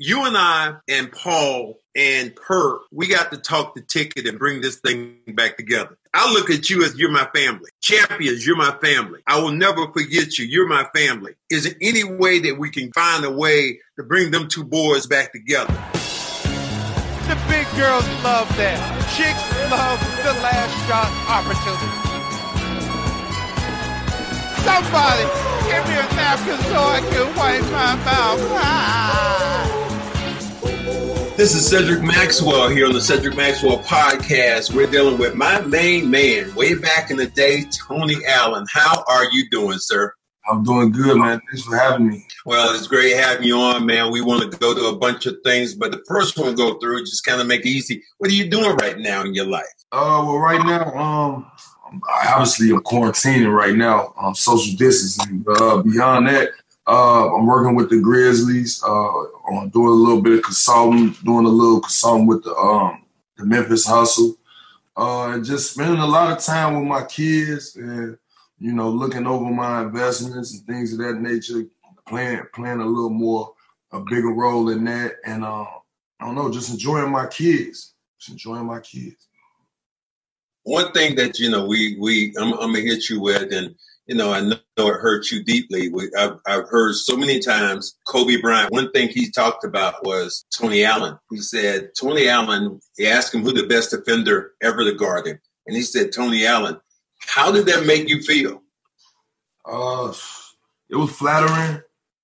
you and I and Paul and Per, we got to talk the ticket and bring this thing back together. I look at you as you're my family. Champions, you're my family. I will never forget you. You're my family. Is there any way that we can find a way to bring them two boys back together? The big girls love that. Chicks love the last shot opportunity. Somebody give me a napkin so I can wipe my mouth. Ah. This is Cedric Maxwell here on the Cedric Maxwell podcast. We're dealing with my main man, way back in the day, Tony Allen. How are you doing, sir? I'm doing good, man. Thanks for having me. Well, it's great having you on, man. We want to go to a bunch of things, but the first one to go through, just kind of make it easy. What are you doing right now in your life? Uh, well, right now, um, obviously I'm quarantining right now. I'm social distancing. Uh, beyond that, uh, I'm working with the Grizzlies. Uh, I'm doing a little bit of consulting, doing a little consulting with the um, the Memphis Hustle, uh, and just spending a lot of time with my kids and you know looking over my investments and things of that nature. Playing playing a little more a bigger role in that, and uh, I don't know, just enjoying my kids, just enjoying my kids. One thing that you know we we I'm, I'm gonna hit you with and you know, I know it hurts you deeply. I've, I've heard so many times Kobe Bryant. One thing he talked about was Tony Allen. He said Tony Allen. He asked him who the best defender ever to guard him, and he said Tony Allen. How did that make you feel? Uh, it was flattering.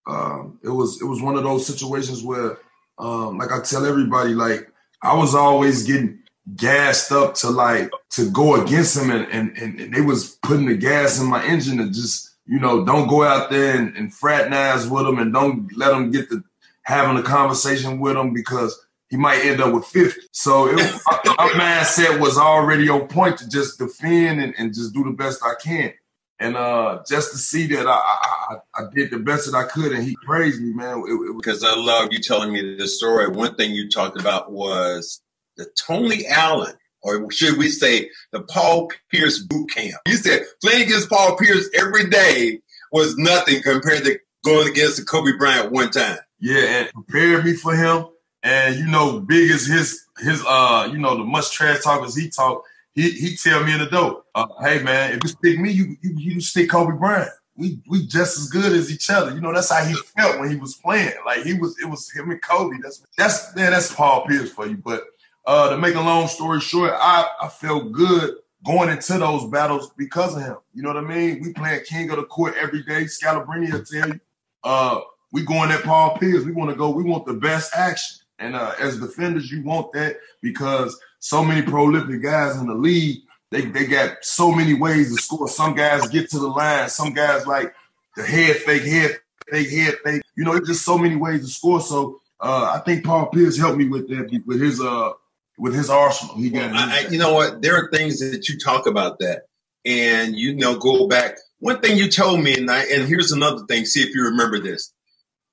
Um, it was it was one of those situations where, um, like I tell everybody, like I was always getting gassed up to like to go against him and, and, and they was putting the gas in my engine to just you know don't go out there and, and fraternize with him and don't let him get to having a conversation with him because he might end up with 50 so it, my, mindset was already on point to just defend and, and just do the best i can and uh, just to see that I, I, I did the best that I could, and he praised me, man. Because I love you telling me this story. One thing you talked about was the Tony Allen, or should we say the Paul Pierce boot camp. You said playing against Paul Pierce every day was nothing compared to going against Kobe Bryant one time. Yeah, and prepared me for him. And you know, big as his his uh, you know, the much trash talk as he talk, he he tell me in the door, uh, hey man, if you stick me, you you, you stick Kobe Bryant. We we just as good as each other. You know, that's how he felt when he was playing. Like he was, it was him and Kobe. That's that's man, that's Paul Pierce for you. But uh, to make a long story short, I, I felt good going into those battles because of him. You know what I mean? We playing king of the court every day. Scalabrine will tell you. Uh, we going at Paul Pierce. We want to go. We want the best action. And uh, as defenders, you want that because so many prolific guys in the league, they, they got so many ways to score. Some guys get to the line. Some guys like the head fake, head fake, head fake. You know, it's just so many ways to score. So uh, I think Paul Pierce helped me with that, with his uh, with his arsenal. He got. Well, I, you know what? There are things that you talk about that, and you know, go back. One thing you told me, and I, and here's another thing. See if you remember this.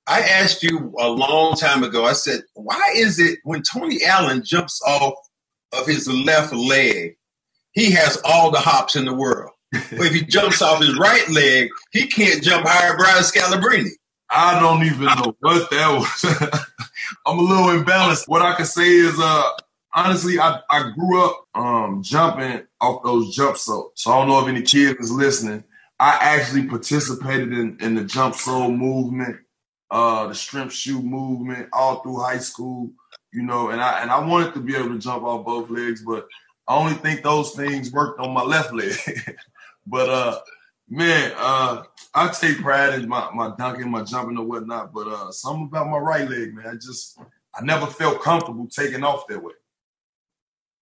I asked you a long time ago. I said, why is it when Tony Allen jumps off of his left leg, he has all the hops in the world. but if he jumps off his right leg, he can't jump higher. Brian Scalabrine. I don't even know what that was. I'm a little imbalanced. What I can say is, uh, honestly, I, I grew up um, jumping off those jump soles. So I don't know if any kids is listening. I actually participated in, in the jump sole movement uh, the strength shoe movement all through high school, you know, and I and I wanted to be able to jump off both legs, but I only think those things worked on my left leg. but uh man, uh I take pride in my, my dunking, my jumping or whatnot, but uh something about my right leg, man. I just I never felt comfortable taking off that way.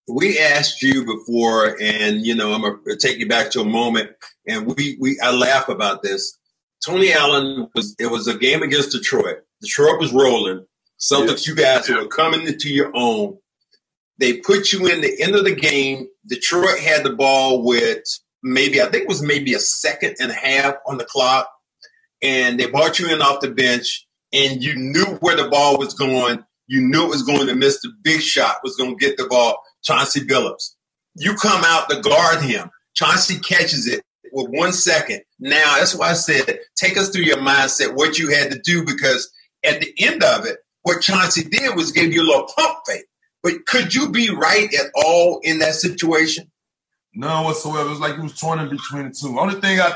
We asked you before, and you know, I'm gonna take you back to a moment, and we we I laugh about this. Tony Allen was it was a game against Detroit. Detroit was rolling. Celtics, yeah. you guys were coming into your own. They put you in the end of the game. Detroit had the ball with maybe I think it was maybe a second and a half on the clock, and they brought you in off the bench, and you knew where the ball was going. You knew it was going to miss the big shot. Was going to get the ball. Chauncey Billups. You come out to guard him. Chauncey catches it with one second. Now, that's why I said, take us through your mindset, what you had to do, because at the end of it, what Chauncey did was give you a little pump fake. But could you be right at all in that situation? None whatsoever. It was like it was torn in between the two. Only thing I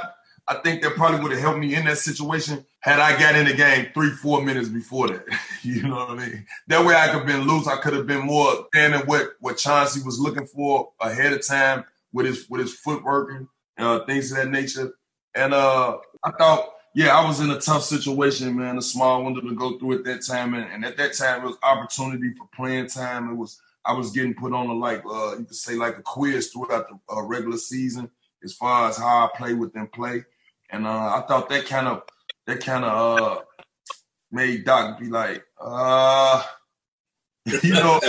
I think that probably would have helped me in that situation had I got in the game three, four minutes before that. you know what I mean? That way I could have been loose. I could have been more standing what what Chauncey was looking for ahead of time with his with his footwork and uh, things of that nature. And uh, I thought, yeah, I was in a tough situation, man, a small window to go through at that time. And, and at that time, it was opportunity for playing time. It was I was getting put on a like uh, you could say like a quiz throughout the uh, regular season as far as how I play within play. And uh, I thought that kind of that kind of uh, made Doc be like, uh, you know,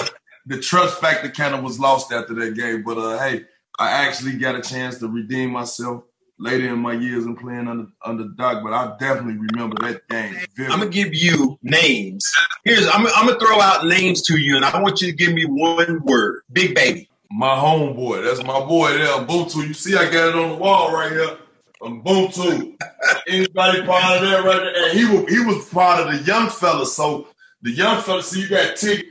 the trust factor kind of was lost after that game. But uh, hey, I actually got a chance to redeem myself later in my years and playing under under Doc. But I definitely remember that game. Vividly. I'm gonna give you names. Here's I'm, I'm gonna throw out names to you, and I want you to give me one word. Big baby. My homeboy. That's my boy there, Ubuntu. You see, I got it on the wall right here. Ubuntu. Anybody part of that right there? And he was he was part of the young fella. So the young fella, see you got Tick,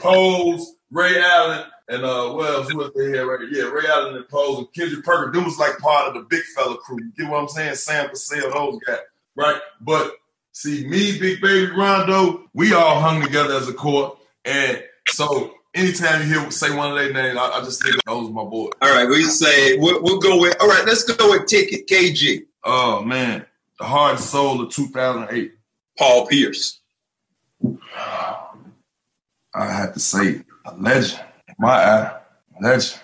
Pose, Ray Allen, and uh what else was they here right here? Yeah, Ray Allen and Pose and Kendrick Perkins. Them was like part of the big fella crew. You get what I'm saying? Sam Cassell, those guys. Right? But see, me, Big Baby Rondo, we all hung together as a core. And so anytime you hear say one of their names, I, I just think those my boy. All right, we say we'll, we'll, go with. All right, let's go with Ticket KG. Oh man, the heart and soul of 2008. Paul Pierce. I have to say a legend. My eye, legend.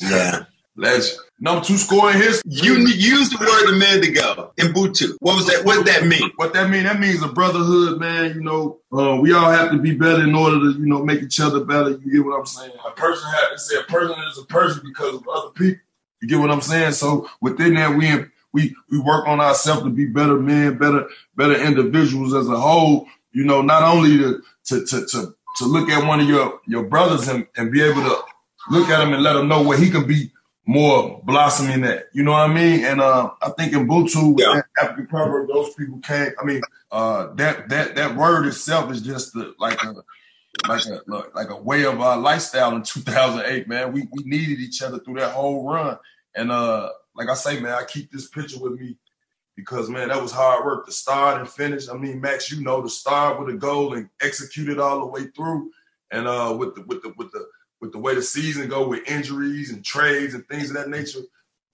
Yeah, legend. Number two score in history. You used the word a minute ago. Ubuntu. What was that? What did that mean? What that mean? That means a brotherhood, man. You know, uh, we all have to be better in order to, you know, make each other better. You get what I'm saying? A person has to say a person is a person because of other people. You get what I'm saying? So within that, we we we work on ourselves to be better men, better better individuals as a whole. You know, not only to to to to, to look at one of your your brothers and, and be able to look at him and let him know where he can be more blossoming that. You know what I mean? And uh, I think in Ubuntu, yeah. African proverb, those people can't. I mean, uh, that that that word itself is just the, like a like a like a way of our lifestyle in 2008. Man, we we needed each other through that whole run. And uh, like I say, man, I keep this picture with me because man, that was hard work to start and finish. I mean, Max, you know, to start with a goal and execute it all the way through, and uh, with the with the with the with the way the season go with injuries and trades and things of that nature,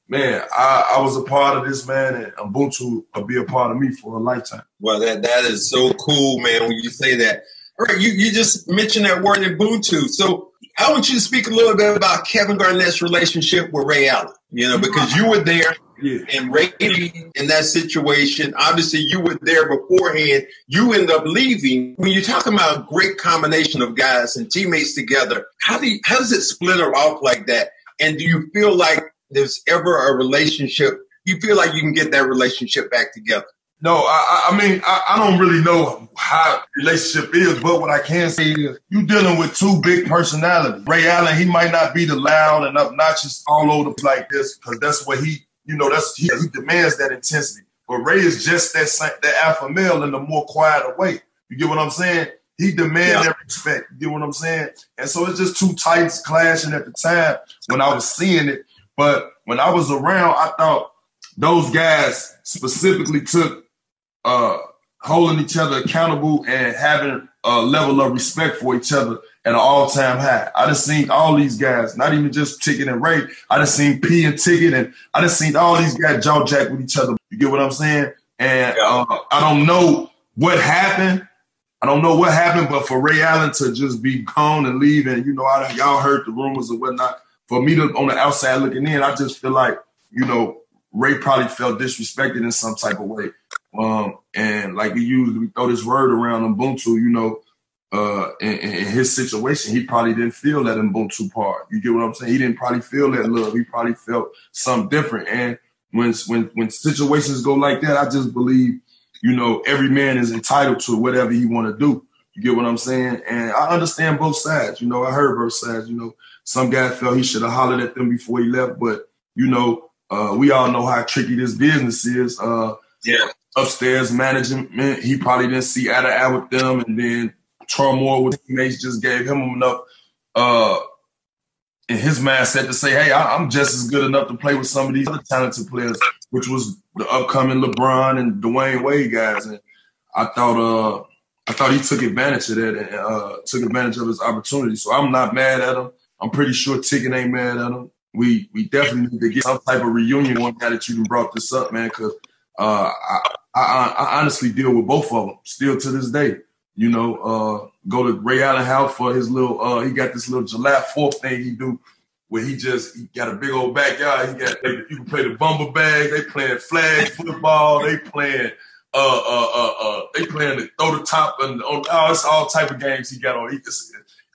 man, I, I was a part of this, man, and Ubuntu will be a part of me for a lifetime. Well, that that is so cool, man, when you say that. All right, you, you just mentioned that word Ubuntu. So I want you to speak a little bit about Kevin Garnett's relationship with Ray Allen, you know, because you were there yeah. And Ray in that situation, obviously you were there beforehand. You end up leaving. When you're talking about a great combination of guys and teammates together, how do you, how does it splinter off like that? And do you feel like there's ever a relationship? You feel like you can get that relationship back together? No, I, I mean, I, I, don't really know how relationship is, but what I can say is you dealing with two big personalities. Ray Allen, he might not be the loud and obnoxious all over the place like this because that's what he you know, that's he, he demands that intensity. But Ray is just that that alpha male in a more quieter way. You get what I'm saying? He demands yeah. that respect. You get what I'm saying? And so it's just two titans clashing at the time when I was seeing it. But when I was around, I thought those guys specifically took uh holding each other accountable and having a level of respect for each other an all-time high. I just seen all these guys, not even just Ticket and Ray. I just seen P and Ticket, and I just seen all these guys jaw jack with each other. You get what I'm saying? And uh, I don't know what happened. I don't know what happened, but for Ray Allen to just be gone and leave, and you know, I, y'all heard the rumors and whatnot. For me to on the outside looking in, I just feel like you know Ray probably felt disrespected in some type of way. Um, and like we usually we throw this word around Ubuntu, you know, uh, in, in, his situation, he probably didn't feel that Ubuntu part. You get what I'm saying? He didn't probably feel that love. He probably felt something different. And when when when situations go like that, I just believe, you know, every man is entitled to whatever he want to do. You get what I'm saying? And I understand both sides. You know, I heard both sides. You know, some guy felt he should have hollered at them before he left, but you know, uh, we all know how tricky this business is. Uh, yeah. Upstairs management, he probably didn't see eye to eye with them, and then turmoil with teammates just gave him enough uh, in his mindset to say, "Hey, I, am just as good enough to play with some of these other talented players," which was the upcoming LeBron and Dwyane Wade guys. And I thought, uh, I thought he took advantage of that and uh, took advantage of his opportunity. So I'm not mad at him. I'm pretty sure Ticket ain't mad at him we we definitely need to get some type of reunion one guy that you brought this up, man, because uh, I, I, I honestly deal with both of them still to this day. You know, uh, go to Ray Allen house for his little. Uh, he got this little July Fourth thing he do where he just he got a big old backyard. He got you can play the bumble bag. They playing flag football. They playing uh uh uh uh. They playing the throw the top and on. Oh, it's all type of games he got on. He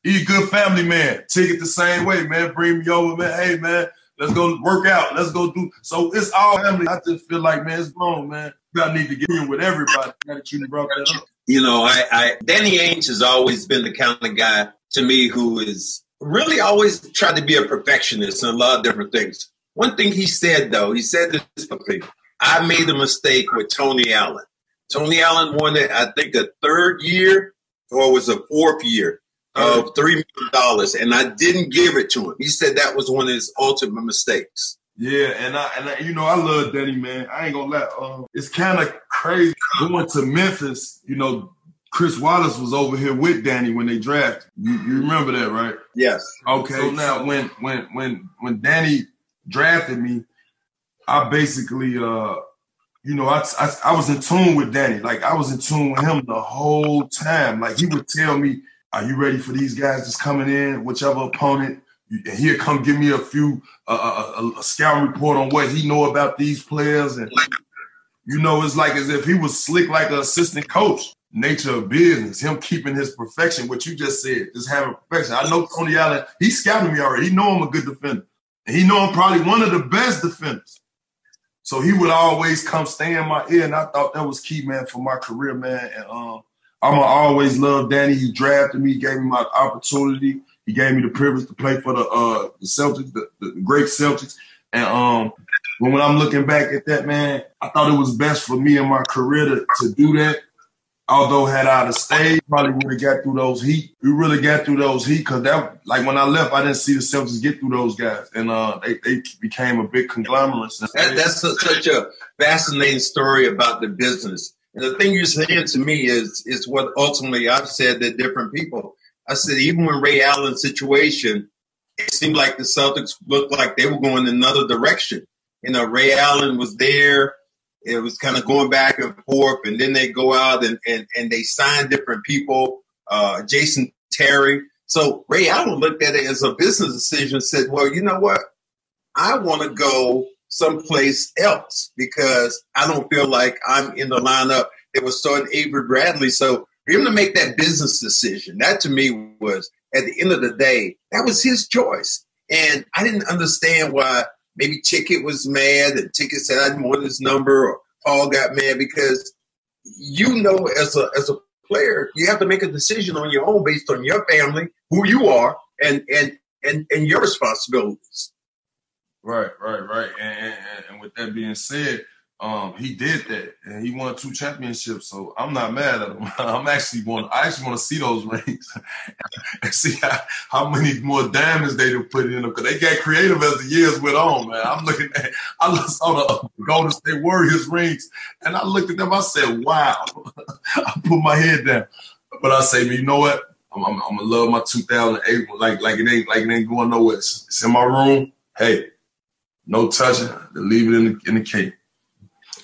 he a good family man. Take it the same way, man. Bring me over, man. Hey, man, let's go work out. Let's go do. So it's all family. I just feel like, man, it's grown, man. Gotta need to get in with everybody. That you brought that up. You know, I, I Danny Ainge has always been the kind of guy to me who is really always tried to be a perfectionist in a lot of different things. One thing he said though, he said this publicly. I made a mistake with Tony Allen. Tony Allen won it, I think, a third year or was a fourth year of three million dollars, and I didn't give it to him. He said that was one of his ultimate mistakes. Yeah, and I and I, you know I love Danny, man. I ain't gonna lie. Uh, it's kind of crazy going to Memphis. You know, Chris Wallace was over here with Danny when they drafted. You, you remember that, right? Yes. Okay. So now when when when when Danny drafted me, I basically uh you know, I, I, I was in tune with Danny. Like I was in tune with him the whole time. Like he would tell me are you ready for these guys that's coming in? Whichever opponent, and here come give me a few uh, a, a, scout report on what he know about these players, and you know, it's like as if he was slick like an assistant coach. Nature of business, him keeping his perfection. What you just said, just having perfection. I know Tony Allen. He scouted me already. He know I'm a good defender, and he know I'm probably one of the best defenders. So he would always come stay in my ear, and I thought that was key, man, for my career, man. And um, I'm gonna always love Danny. He drafted me, gave me my opportunity. He gave me the privilege to play for the uh the Celtics, the, the great Celtics. And um when I'm looking back at that, man, I thought it was best for me in my career to, to do that. Although had I have stayed, probably would have got through those heat. We really got through those heat because that, like when I left, I didn't see the Celtics get through those guys, and uh, they, they became a big conglomerate. That, that's a, such a fascinating story about the business and the thing you're saying to me is is what ultimately I've said to different people. I said even when Ray Allen's situation, it seemed like the Celtics looked like they were going another direction. You know, Ray Allen was there. It was kind of going back and forth, and then they go out and and, and they sign different people. Uh, Jason Terry. So Ray Allen looked at it as a business decision. Said, "Well, you know what? I want to go someplace else because I don't feel like I'm in the lineup It was starting Avery Bradley. So for him to make that business decision, that to me was at the end of the day, that was his choice. And I didn't understand why maybe Ticket was mad and Ticket said I didn't want his number or Paul got mad because you know as a as a player, you have to make a decision on your own based on your family, who you are, and and and, and your responsibilities. Right, right, right. And, and, and with that being said, um, he did that and he won two championships. So I'm not mad at him. I'm actually want I actually want to see those rings and see how, how many more diamonds they have put in them because they got creative as the years went on. Man, I'm looking at I saw the Golden State Warriors rings and I looked at them. I said, "Wow!" I put my head down, but I say, "You know what? I'm, I'm, I'm, gonna love my 2008 like like it ain't like it ain't going nowhere. It's, it's in my room. Hey, no touching. Leave it in the in the cake."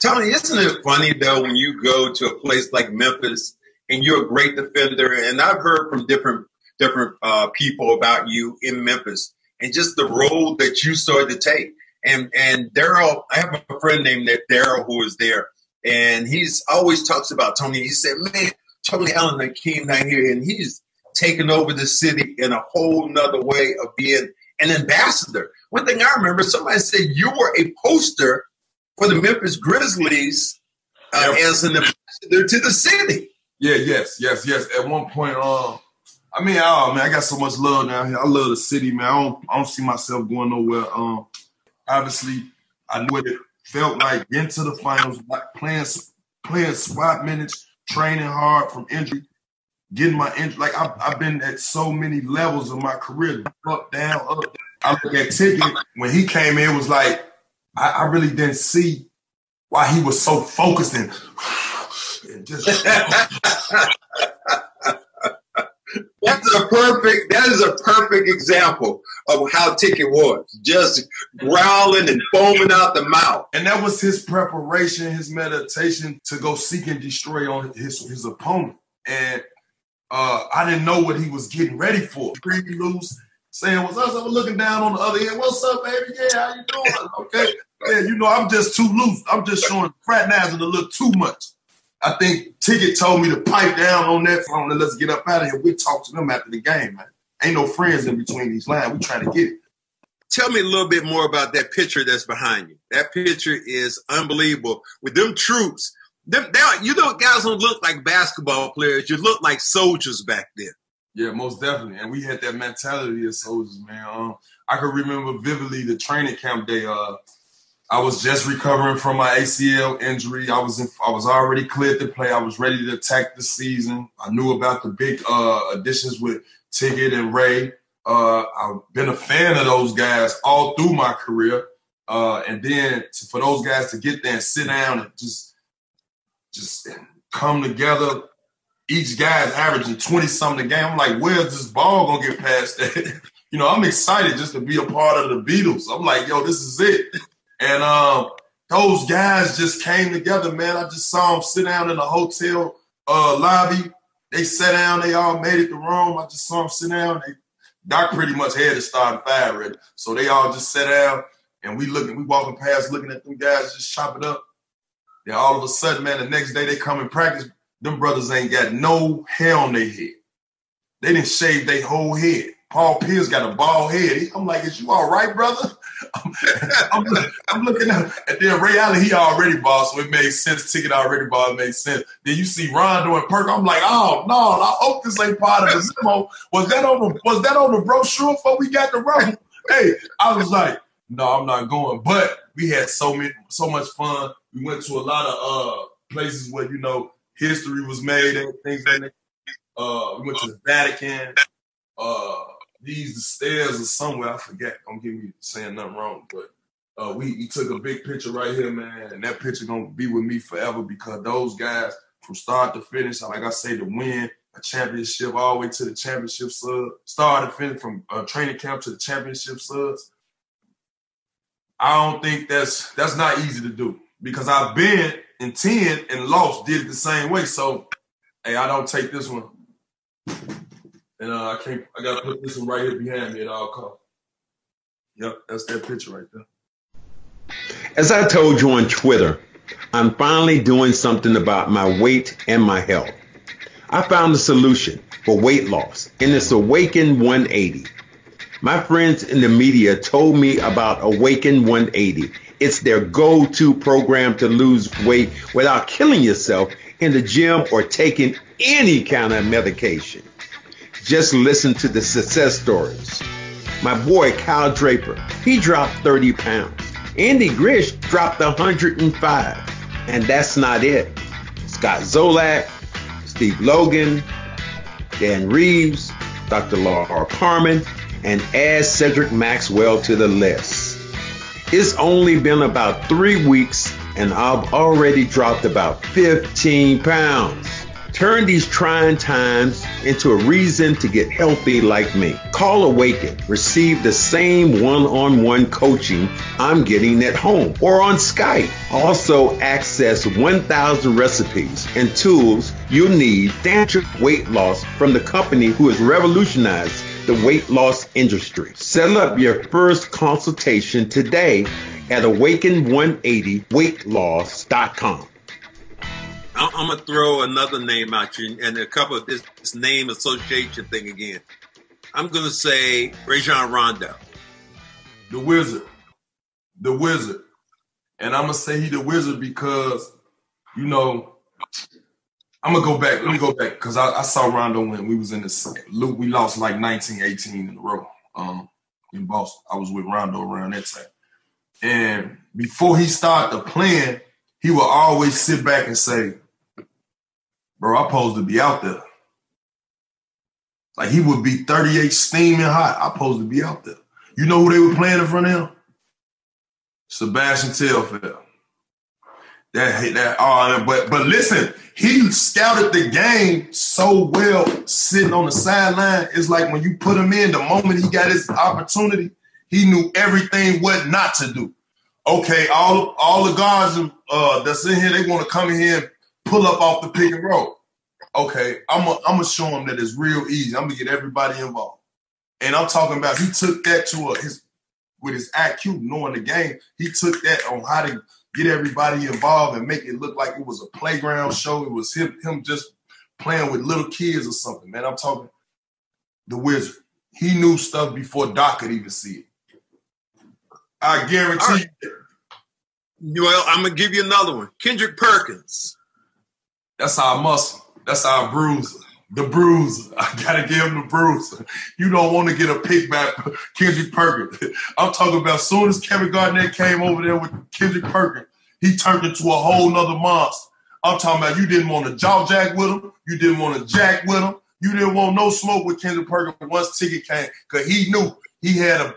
Tony, isn't it funny though when you go to a place like Memphis and you're a great defender, and I've heard from different different uh, people about you in Memphis and just the role that you started to take. And and Daryl, I have a friend named Daryl who is there, and he's always talks about Tony. He said, "Man, Tony Allen came down here, and he's taken over the city in a whole nother way of being an ambassador." One thing I remember, somebody said you were a poster for the Memphis Grizzlies uh, yep. as an ambassador to the city. Yeah, yes, yes, yes. At one point, um, I mean, oh man, I got so much love down here. I love the city, man. I don't, I don't see myself going nowhere. Um, obviously, I knew what it felt like getting to the finals, like playing playing spot minutes, training hard from injury, getting my injury. Like I've, I've been at so many levels of my career, up, down, up. I look at Ticket when he came in, it was like I, I really didn't see why he was so focused and, and just. That's a perfect. That is a perfect example of how Ticket was, just growling and foaming out the mouth. And that was his preparation, his meditation to go seek and destroy on his his opponent. And uh, I didn't know what he was getting ready for. Pretty loose, saying what's up. I'm looking down on the other end. What's up, baby? Yeah, how you doing? Okay. Yeah, you know, I'm just too loose. I'm just showing fraternizing a little too much. I think Ticket told me to pipe down on that phone and let's get up out of here. We'll talk to them after the game, man. Ain't no friends in between these lines. We trying to get it. Tell me a little bit more about that picture that's behind you. That picture is unbelievable. With them troops, them, they, you know, guys don't look like basketball players. You look like soldiers back then. Yeah, most definitely. And we had that mentality of soldiers, man. Um, I can remember vividly the training camp day. Uh, I was just recovering from my ACL injury. I was in, I was already cleared to play. I was ready to attack the season. I knew about the big uh, additions with Ticket and Ray. Uh, I've been a fan of those guys all through my career. Uh, and then to, for those guys to get there and sit down and just just come together, each guy's averaging 20 something a game. I'm like, where's this ball gonna get past that? you know, I'm excited just to be a part of the Beatles. I'm like, yo, this is it. And um, those guys just came together, man. I just saw them sit down in the hotel uh, lobby. They sat down. They all made it to Rome. I just saw them sit down. They, Doc pretty much had to start five ready. So they all just sat down and we looking, we walking past looking at them guys just chop it up. Then all of a sudden, man, the next day they come and practice. Them brothers ain't got no hair on their head. They didn't shave their whole head. Paul Pierce got a bald head. I'm like, is you all right, brother? I'm, I'm, I'm, looking at, and then Ray Allen, he already bald, so it made sense. Ticket already bald, it made sense. Then you see Rondo and Perk. I'm like, oh no, I hope this ain't part of the Zimo. Was that on the was that on the brochure before we got the road? Hey, I was like, no, I'm not going. But we had so many, so much fun. We went to a lot of uh places where you know history was made and things like that. Uh, we went to the Vatican. Uh, these the stairs or somewhere. I forget. Don't get me saying nothing wrong, but uh, we, we took a big picture right here, man, and that picture gonna be with me forever because those guys from start to finish, like I say, to win a championship all the way to the championship sub, start to finish from uh, training camp to the championship subs. I don't think that's that's not easy to do because I've been in ten and lost, did it the same way. So, hey, I don't take this one and uh, I can't. I gotta put this one right here behind me at all costs. Yep, that's that picture right there. As I told you on Twitter, I'm finally doing something about my weight and my health. I found a solution for weight loss, and it's Awaken 180. My friends in the media told me about Awaken 180. It's their go-to program to lose weight without killing yourself in the gym or taking any kind of medication. Just listen to the success stories. My boy Kyle Draper, he dropped 30 pounds. Andy Gresh dropped 105. And that's not it. Scott Zolak, Steve Logan, Dan Reeves, Dr. Laura Carmen, and add Cedric Maxwell to the list. It's only been about three weeks and I've already dropped about 15 pounds. Turn these trying times into a reason to get healthy like me. Call Awaken. Receive the same one-on-one coaching I'm getting at home or on Skype. Also access 1,000 recipes and tools you'll need to weight loss from the company who has revolutionized the weight loss industry. Set up your first consultation today at awaken180weightloss.com. I'm gonna throw another name at you and a couple of this, this name association thing again. I'm gonna say Rajon Rondo, the Wizard, the Wizard, and I'm gonna say he the Wizard because you know I'm gonna go back. Let me go back because I, I, saw Rondo when we was in this. Loop, we lost like 19, 18 in a row um, in Boston. I was with Rondo around that time, and before he started playing, he would always sit back and say, bro, I'm supposed to be out there. Like he would be 38 steaming hot. I'm supposed to be out there. You know who they were playing in front of him? Sebastian Telfair. That that uh, but but listen, he scouted the game so well sitting on the sideline. It's like when you put him in, the moment he got his opportunity, he knew everything what not to do. Okay, all all the guards uh, that's in here, they want to come in here pull up off the pick and roll. Okay, I'm gonna I'm show him that it's real easy. I'm gonna get everybody involved. And I'm talking about he took that to a, his with his IQ, knowing the game. He took that on how to get everybody involved and make it look like it was a playground show. It was him him just playing with little kids or something. Man, I'm talking the wizard. He knew stuff before Doc could even see it. I guarantee right. you. Well, I'm gonna give you another one. Kendrick Perkins. That's our muscle. That's our bruiser. The bruiser. I gotta give him the bruiser. You don't want to get a pick back, Kendrick Perkins. I'm talking about as soon as Kevin Garnett came over there with Kendrick Perkins, he turned into a whole nother monster. I'm talking about you didn't want to jaw jack with him. You didn't want to jack with him. You didn't want no smoke with Kendrick Perkins once ticket came because he knew he had a,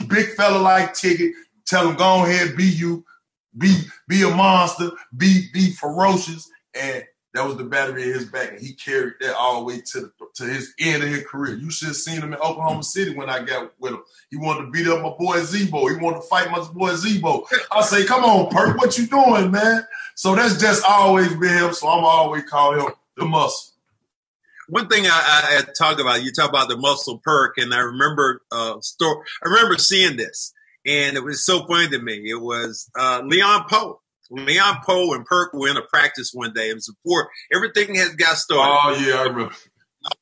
a big fella like ticket. Tell him go ahead, be you, be be a monster, be be ferocious, and that was the battery in his back, and he carried that all the way to the, to his end of his career. You should have seen him in Oklahoma City when I got with him. He wanted to beat up my boy Z-Bo. He wanted to fight my boy Z-Bo. I say, come on, Perk, what you doing, man? So that's just always been him. So I'm always call him the muscle. One thing I, I, I, talk about, you talk about the muscle perk, and I remember uh, story. I remember seeing this, and it was so funny to me. It was uh, Leon Powe Leon Powe and Perk were in a practice one day. It was before everything has got started. Oh yeah, I remember.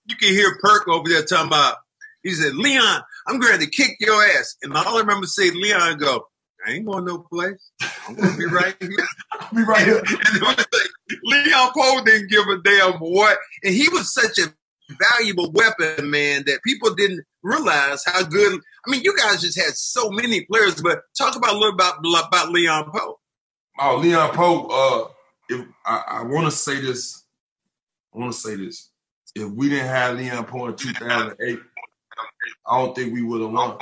You can hear Perk over there talking about. He said, "Leon, I'm going to kick your ass," and all I remember saying, "Leon, go." I ain't going no place. I'm gonna be right here. I'll be right here. and like, Leon Powe didn't give a damn what, and he was such a valuable weapon, man, that people didn't realize how good. I mean, you guys just had so many players, but talk about a little about about Leon Powe. Oh, Leon Powe. Uh, if I, I want to say this, I want to say this. If we didn't have Leon Powe in 2008, I don't think we would have won.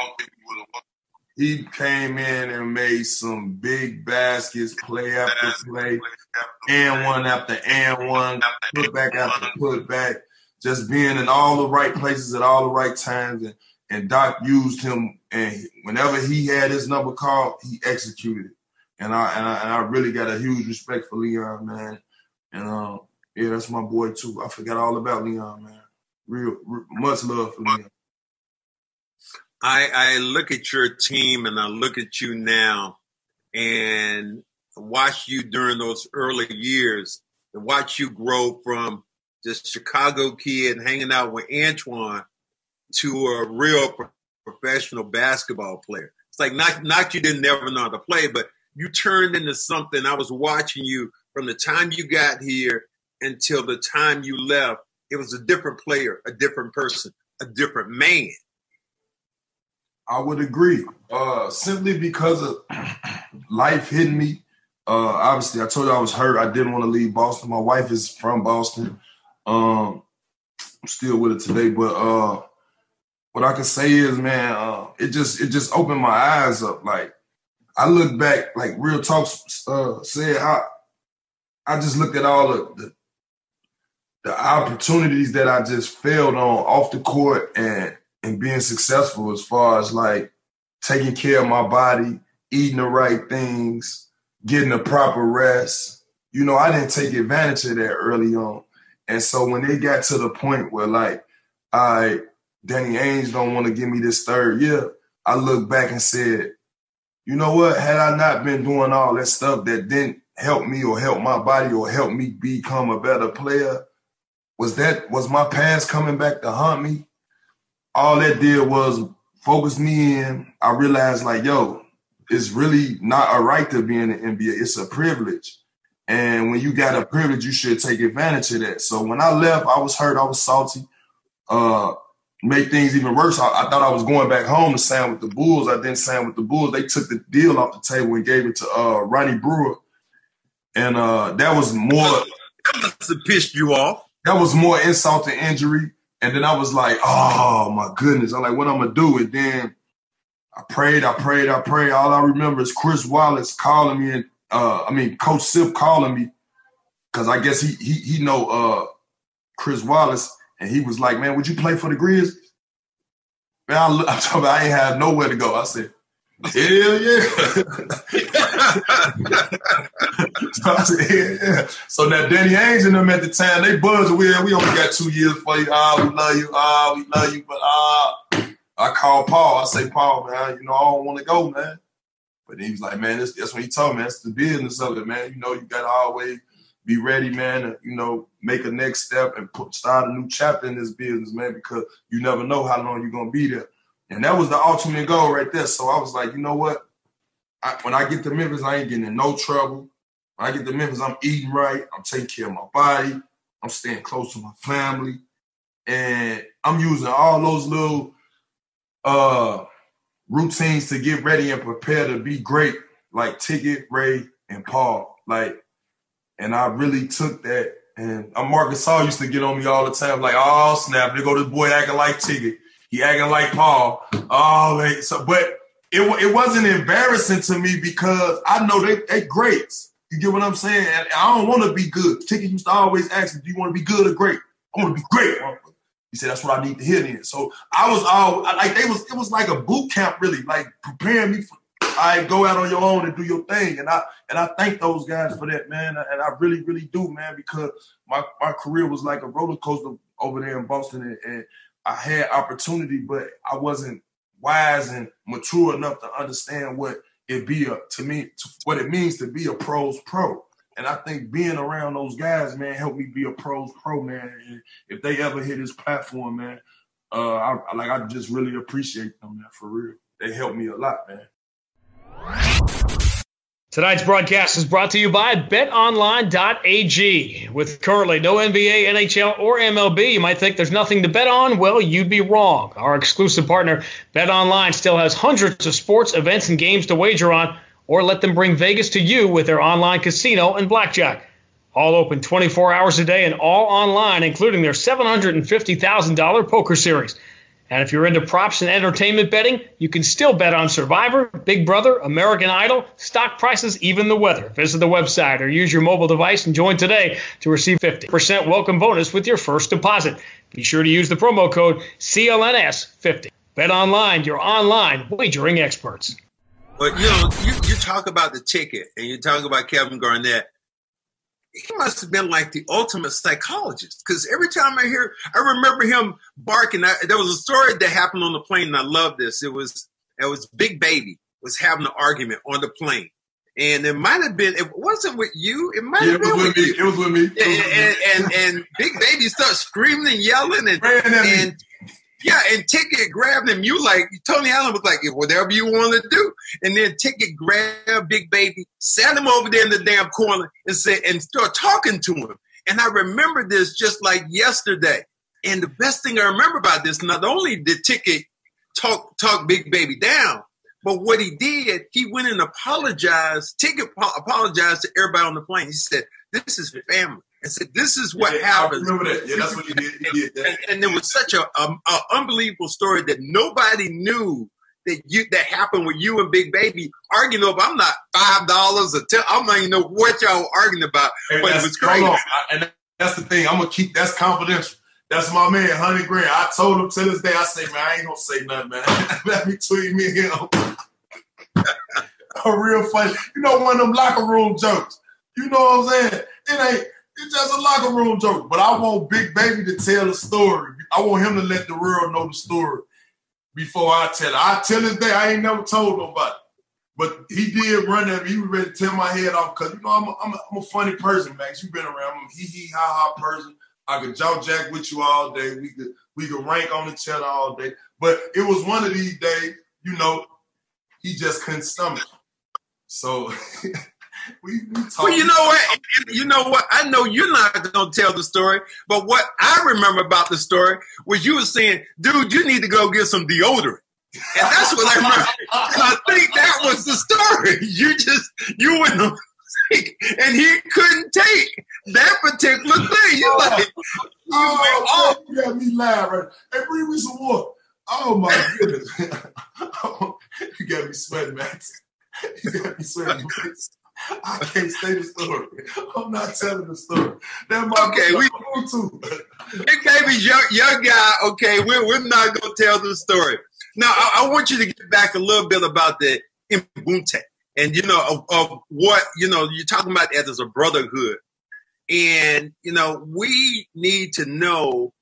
He came in and made some big baskets, play after play, and one after and one, put back after put back, just being in all the right places at all the right times. And, and Doc used him, and whenever he had his number called, he executed it and I, and I and I really got a huge respect for Leon, man. And um, yeah, that's my boy too. I forgot all about Leon, man. Real, real much love for Leon. I I look at your team and I look at you now, and watch you during those early years, and watch you grow from just Chicago kid hanging out with Antoine to a real professional basketball player. It's like not not you didn't never know how to play, but you turned into something. I was watching you from the time you got here until the time you left. It was a different player, a different person, a different man. I would agree. Uh, simply because of life hitting me. Uh, obviously, I told you I was hurt. I didn't want to leave Boston. My wife is from Boston. Um, I'm still with her today, but uh, what I can say is, man, uh, it just it just opened my eyes up. Like I look back, like real talks uh, said, I I just looked at all of the the opportunities that I just failed on off the court and and being successful as far as like taking care of my body, eating the right things, getting the proper rest. You know, I didn't take advantage of that early on. And so when it got to the point where like I Danny Ainge don't want to give me this third year, I look back and said, you know what? Had I not been doing all that stuff that didn't help me or help my body or help me become a better player, was that was my past coming back to haunt me? All that did was focus me in. I realized like, yo, it's really not a right to be in the NBA. It's a privilege. And when you got a privilege, you should take advantage of that. So when I left, I was hurt, I was salty. Uh make things even worse. I, I, thought I was going back home to sign with the Bulls. I didn't sign with the Bulls. They took the deal off the table and gave it to uh, Ronnie Brewer. And uh, that was more that must have pissed you off that was more insult to injury. And then I was like, oh my goodness. I'm like, what I'm gonna do? And then I prayed, I prayed, I prayed. All I remember is Chris Wallace calling me and uh, I mean Coach Sip calling me because I guess he he he know uh, Chris Wallace and he was like, man, would you play for the Grizz?" Man, I, I told him I ain't have nowhere to go. I said, Hell yeah. so, said, yeah. so now Danny Ainge and them at the time, they buzzed. we, we only got two years for you. Ah, we love you. Ah, we love you. But ah, I call Paul. I say, Paul, man, you know, I don't want to go, man. But he was like, man, that's, that's what he told me. That's the business of it, man. You know, you got to always be ready, man, to, you know, make a next step and put, start a new chapter in this business, man, because you never know how long you're going to be there. And that was the ultimate goal right there. So I was like, you know what? I, when I get to Memphis, I ain't getting in no trouble. When I get to Memphis, I'm eating right. I'm taking care of my body. I'm staying close to my family. And I'm using all those little uh, routines to get ready and prepare to be great, like Ticket, Ray, and Paul. Like, and I really took that. And uh, Marcus All used to get on me all the time, like, oh snap, they go this boy acting like Ticket. He acting like Paul. Oh, so but it it wasn't embarrassing to me because I know they they greats. You get what I'm saying? And I don't want to be good. Ticket used to always ask me, "Do you want to be good or great?" I want to be great. He said, "That's what I need to hear." Then, so I was all like, they was it was like a boot camp, really, like preparing me for. I go out on your own and do your thing, and I and I thank those guys for that, man. And I really, really do, man, because my my career was like a roller coaster over there in Boston, and, and I had opportunity, but I wasn't wise and mature enough to understand what it be a, to me to, what it means to be a pros pro. And I think being around those guys, man, helped me be a pros pro, man. And if they ever hit this platform, man, uh, I, like I just really appreciate them, man, for real. They helped me a lot, man. Tonight's broadcast is brought to you by betonline.ag. With currently no NBA, NHL, or MLB, you might think there's nothing to bet on. Well, you'd be wrong. Our exclusive partner, BetOnline, still has hundreds of sports, events, and games to wager on, or let them bring Vegas to you with their online casino and blackjack. All open 24 hours a day and all online, including their $750,000 poker series. And if you're into props and entertainment betting, you can still bet on Survivor, Big Brother, American Idol, stock prices, even the weather. Visit the website or use your mobile device and join today to receive 50% welcome bonus with your first deposit. Be sure to use the promo code CLNS50. Bet online, your online wagering experts. But you know, you, you talk about the ticket and you talk about Kevin Garnett he must have been like the ultimate psychologist because every time I hear, I remember him barking. I, there was a story that happened on the plane, and I love this. It was it was Big Baby was having an argument on the plane, and it might have been it wasn't with you. It might yeah, have been with, with you. It was with me. And, and, and, and, Big Baby started screaming and yelling and and yeah, and Ticket grabbed him. You like Tony Allen was like, whatever you want to do. And then Ticket grabbed Big Baby, sat him over there in the damn corner, and said, and start talking to him. And I remember this just like yesterday. And the best thing I remember about this, not only did Ticket talk talk Big Baby down. But what he did, he went and apologized, ticket apologized to everybody on the plane. He said, "This is family." And said, "This is what yeah, happens." I remember that? Yeah, that's what he did. He did. And, and there was such a, a, a unbelievable story that nobody knew that you that happened with you and Big Baby arguing over. I'm not five dollars or ten. I don't even know what y'all were arguing about, Hey, but it was crazy. on. I- and that's the thing. I'm gonna keep that's confidential. That's my man, Honey Grant. I told him to this day. I say, man, I ain't gonna say nothing, man. Let me tweet me and him. a real funny. You know, one of them locker room jokes. You know what I'm saying? It ain't. It's just a locker room joke. But I want Big Baby to tell the story. I want him to let the world know the story before I tell it. I tell this day I ain't never told nobody. But he did run at me. He was ready to tear my head off because you know I'm a, I'm, a, I'm a funny person, Max. You've been around. I'm a hee hee ha ha person. I could jaw jack with you all day. We could we could rank on each other all day. But it was one of these days, you know, he just couldn't stomach. So we, we. Well, you know what? You know what? I know you're not going to tell the story, but what I remember about the story was you were saying, "Dude, you need to go get some deodorant." And that's what I remember. and I think that was the story. You just you went and he couldn't take that particular thing. You're oh, like, oh, you Oh, off. you got me live right. Hey, bring me some water. Oh my goodness. you got me sweating, Max. You got me sweating. I can't say the story. I'm not telling the story. That my Okay, we- too. Big baby's your, your guy. Okay, we're, we're not going to tell the story. Now, I, I want you to get back a little bit about the Ubuntu and, you know, of, of what, you know, you're talking about that as a brotherhood. And, you know, we need to know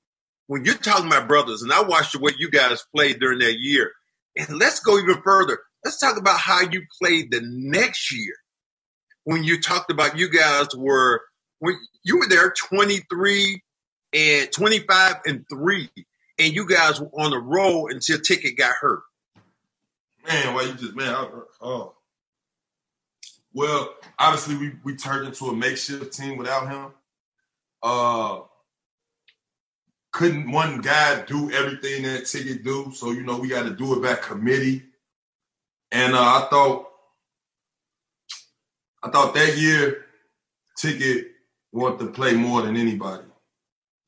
when you're talking about brothers, and I watched the way you guys played during that year. And let's go even further. Let's talk about how you played the next year when you talked about you guys were, when you were there 23 and 25 and 3 and you guys were on the roll until ticket got hurt Man, why you just man? I, oh, well, obviously we we turned into a makeshift team without him. Uh, couldn't one guy do everything that Ticket do? So you know we got to do it by committee. And uh, I thought, I thought that year Ticket wanted to play more than anybody.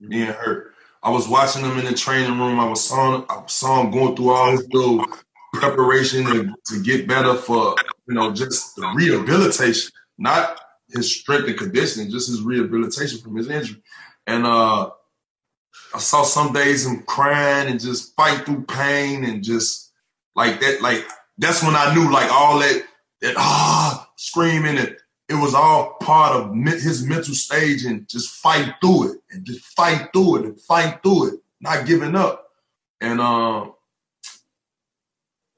Being hurt, I was watching him in the training room. I was saw him, I saw him going through all his little preparation to, to get better for you know just the rehabilitation, not his strength and conditioning, just his rehabilitation from his injury. And uh I saw some days him crying and just fight through pain and just like that. Like that's when I knew like all that that ah screaming and it was all part of his mental stage and just fight through it and just fight through it and fight through it, not giving up. And um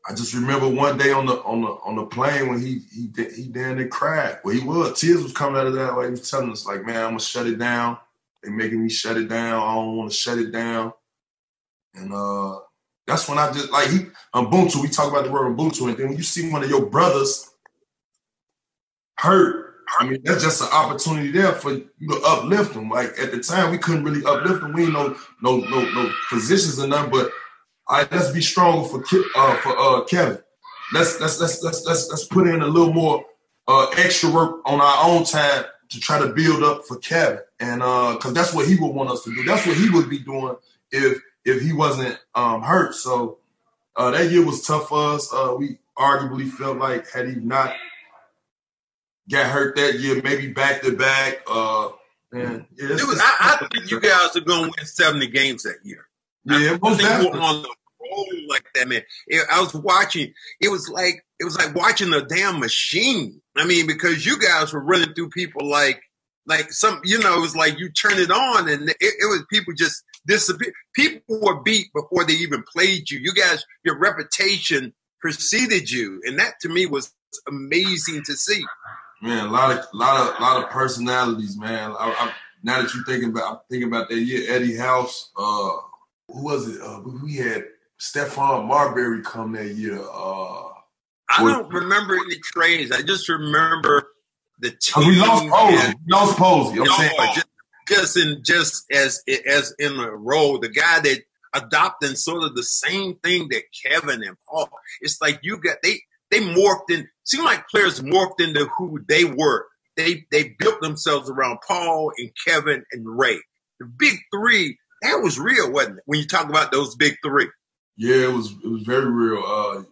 I just remember one day on the on the on the plane when he he he damn near cried. Well, he was tears was coming out of that. Like he was telling us, like, man, I'm gonna shut it down. They making me shut it down. I don't want to shut it down. And uh that's when I just like he Ubuntu. We talk about the word Ubuntu, and then when you see one of your brothers hurt, I mean that's just an opportunity there for you to uplift them. Like at the time, we couldn't really uplift them. We ain't no no no no positions or nothing, but right, let's be stronger for uh, for uh, Kevin. Let's let's let's let's let's let's put in a little more uh, extra work on our own time to try to build up for Kevin, and because that's what he would want us to do. That's what he would be doing if if he wasn't um, hurt. So uh, that year was tough for us. Uh, we arguably felt like had he not got hurt that year, maybe back to back. Uh, man, yeah, it's- it I, I think you guys are going to win 70 games that year yeah, I most think definitely. we're on the roll like that, man. It- I was watching. It was like it was like watching a damn machine. I mean, because you guys were running through people like like some. You know, it was like you turn it on and it, it was people just disappear. People were beat before they even played you. You guys, your reputation preceded you, and that to me was amazing to see. Man, a lot of, lot of, lot of personalities, man. I, I, now that you're thinking about, I'm thinking about that year, Eddie House. Uh, who was it? Uh, we had Stephon Marbury come that year. Uh, I don't remember any trades. I just remember the team. we lost Posey. We lost Posey. I'm No, saying, just, just in just as as in a role, the guy that adopting sort of the same thing that Kevin and Paul. It's like you got they they morphed in. Seem like players morphed into who they were. They they built themselves around Paul and Kevin and Ray. The big three. That was real, wasn't it? When you talk about those big three. Yeah, it was. It was very real. Uh,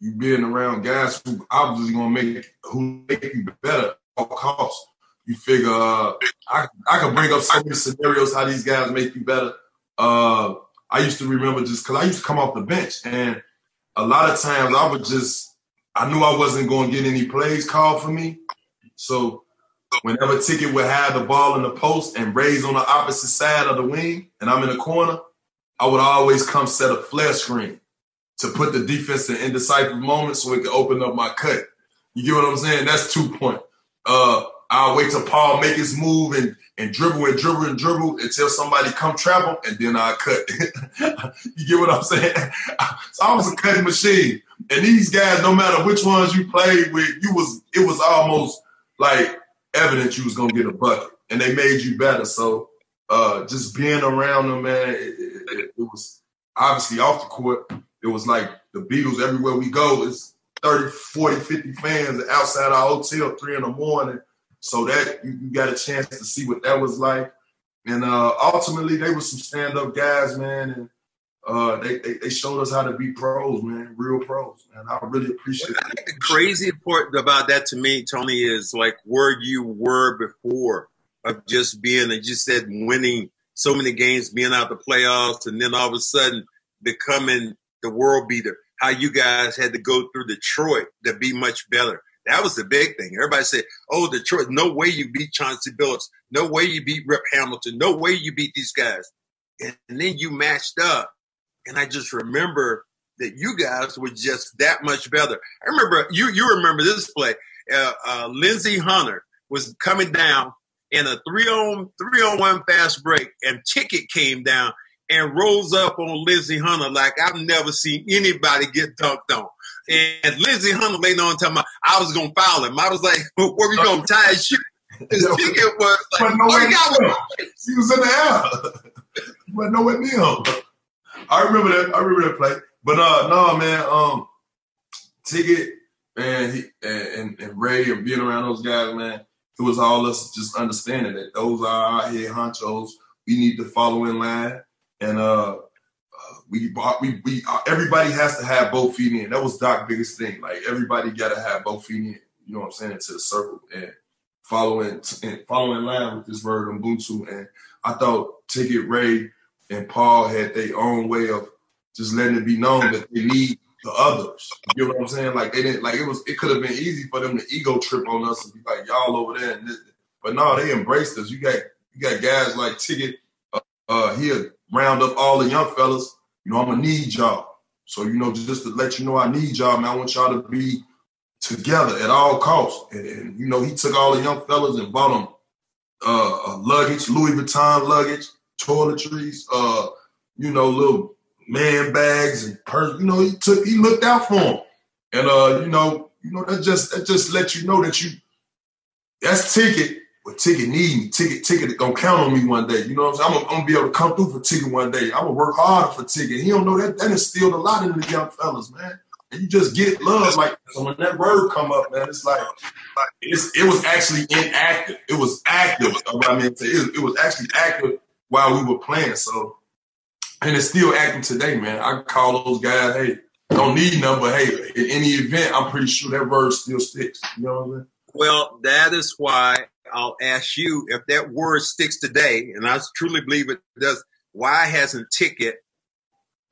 you being around guys who obviously gonna make who make you better at all costs. You figure uh, I I can bring up so many scenarios how these guys make you better. Uh, I used to remember just because I used to come off the bench, and a lot of times I would just I knew I wasn't going to get any plays called for me, so whenever Ticket would have the ball in the post and raise on the opposite side of the wing, and I'm in the corner, I would always come set a flare screen to put the defense in indecisive moments so it could open up my cut. You get what I'm saying? That's two point. Uh, I'll wait till Paul make his move and, and dribble and dribble and dribble until somebody come trap and then I cut. you get what I'm saying? so I was a cutting machine. And these guys, no matter which ones you played with, you was it was almost like evident you was gonna get a bucket, and they made you better. So uh, just being around them, man, it, it, it was obviously off the court. It was like the Beatles. Everywhere we go, it's 30, 40, 50 fans outside our hotel, three in the morning. So that you, you got a chance to see what that was like. And uh, ultimately, they were some stand-up guys, man, and uh, they, they, they showed us how to be pros, man, real pros, and I really appreciate. I think the crazy part about that to me, Tony, is like where you were before of just being, and you said winning so many games, being out the playoffs, and then all of a sudden becoming the world beater. How you guys had to go through Detroit to be much better. That was the big thing. Everybody said, "Oh, Detroit, no way you beat Chauncey Billups, no way you beat Rip Hamilton, no way you beat these guys." And then you matched up, and I just remember that you guys were just that much better. I remember you. You remember this play? Uh, uh, Lindsey Hunter was coming down in a three on three on one fast break, and Ticket came down and rose up on Lindsey Hunter like I've never seen anybody get dunked on. And Lindsey Hunter on talking about I was gonna foul him. I was like, where we gonna tie his shoe? His Yeah. ticket was like, no oh, he got one. He was in the air, but nowhere near him. I remember that. I remember that play. But uh, no, man. Um, Ticket and he and, and, Ray and being around those guys, man. It was all us just understanding that those are our head honchos. We need to follow in line, and uh, we we we uh, everybody has to have both feet in. That was Doc's biggest thing. Like everybody got to have both feet in. You know what I'm saying? Into the circle and following and following line with this word Ubuntu. And I thought Ticket Ray and Paul had their own way of just letting it be known that they need the others. You know what I'm saying? Like they didn't like it was it could have been easy for them to ego trip on us and be like y'all over there. But no, they embraced us. You got you got guys like Ticket, uh, uh he'll round up all the young fellas. You know, I'm gonna need y'all. So, you know, just to let you know I need y'all, man. I want y'all to be together at all costs. And, and you know, he took all the young fellas and bought them uh, luggage, Louis Vuitton luggage, toiletries, uh, you know, little man bags and purse. You know, he took he looked out for them. And uh, you know, you know, that just that just let you know that you that's ticket. But ticket need me. Ticket, ticket gonna count on me one day. You know what I'm saying? I'm gonna, be able to come through for ticket one day. I'm gonna work harder for ticket. He don't know that that instilled a lot in the young fellas, man. And you just get love like so when that word come up, man. It's like it's, it was actually inactive. It was active. I mean, it, it was actually active while we were playing. So, and it's still active today, man. I call those guys, hey, don't need none, but hey, in any event, I'm pretty sure that word still sticks. You know what I'm saying? Well, that is why I'll ask you if that word sticks today, and I truly believe it does. Why hasn't Ticket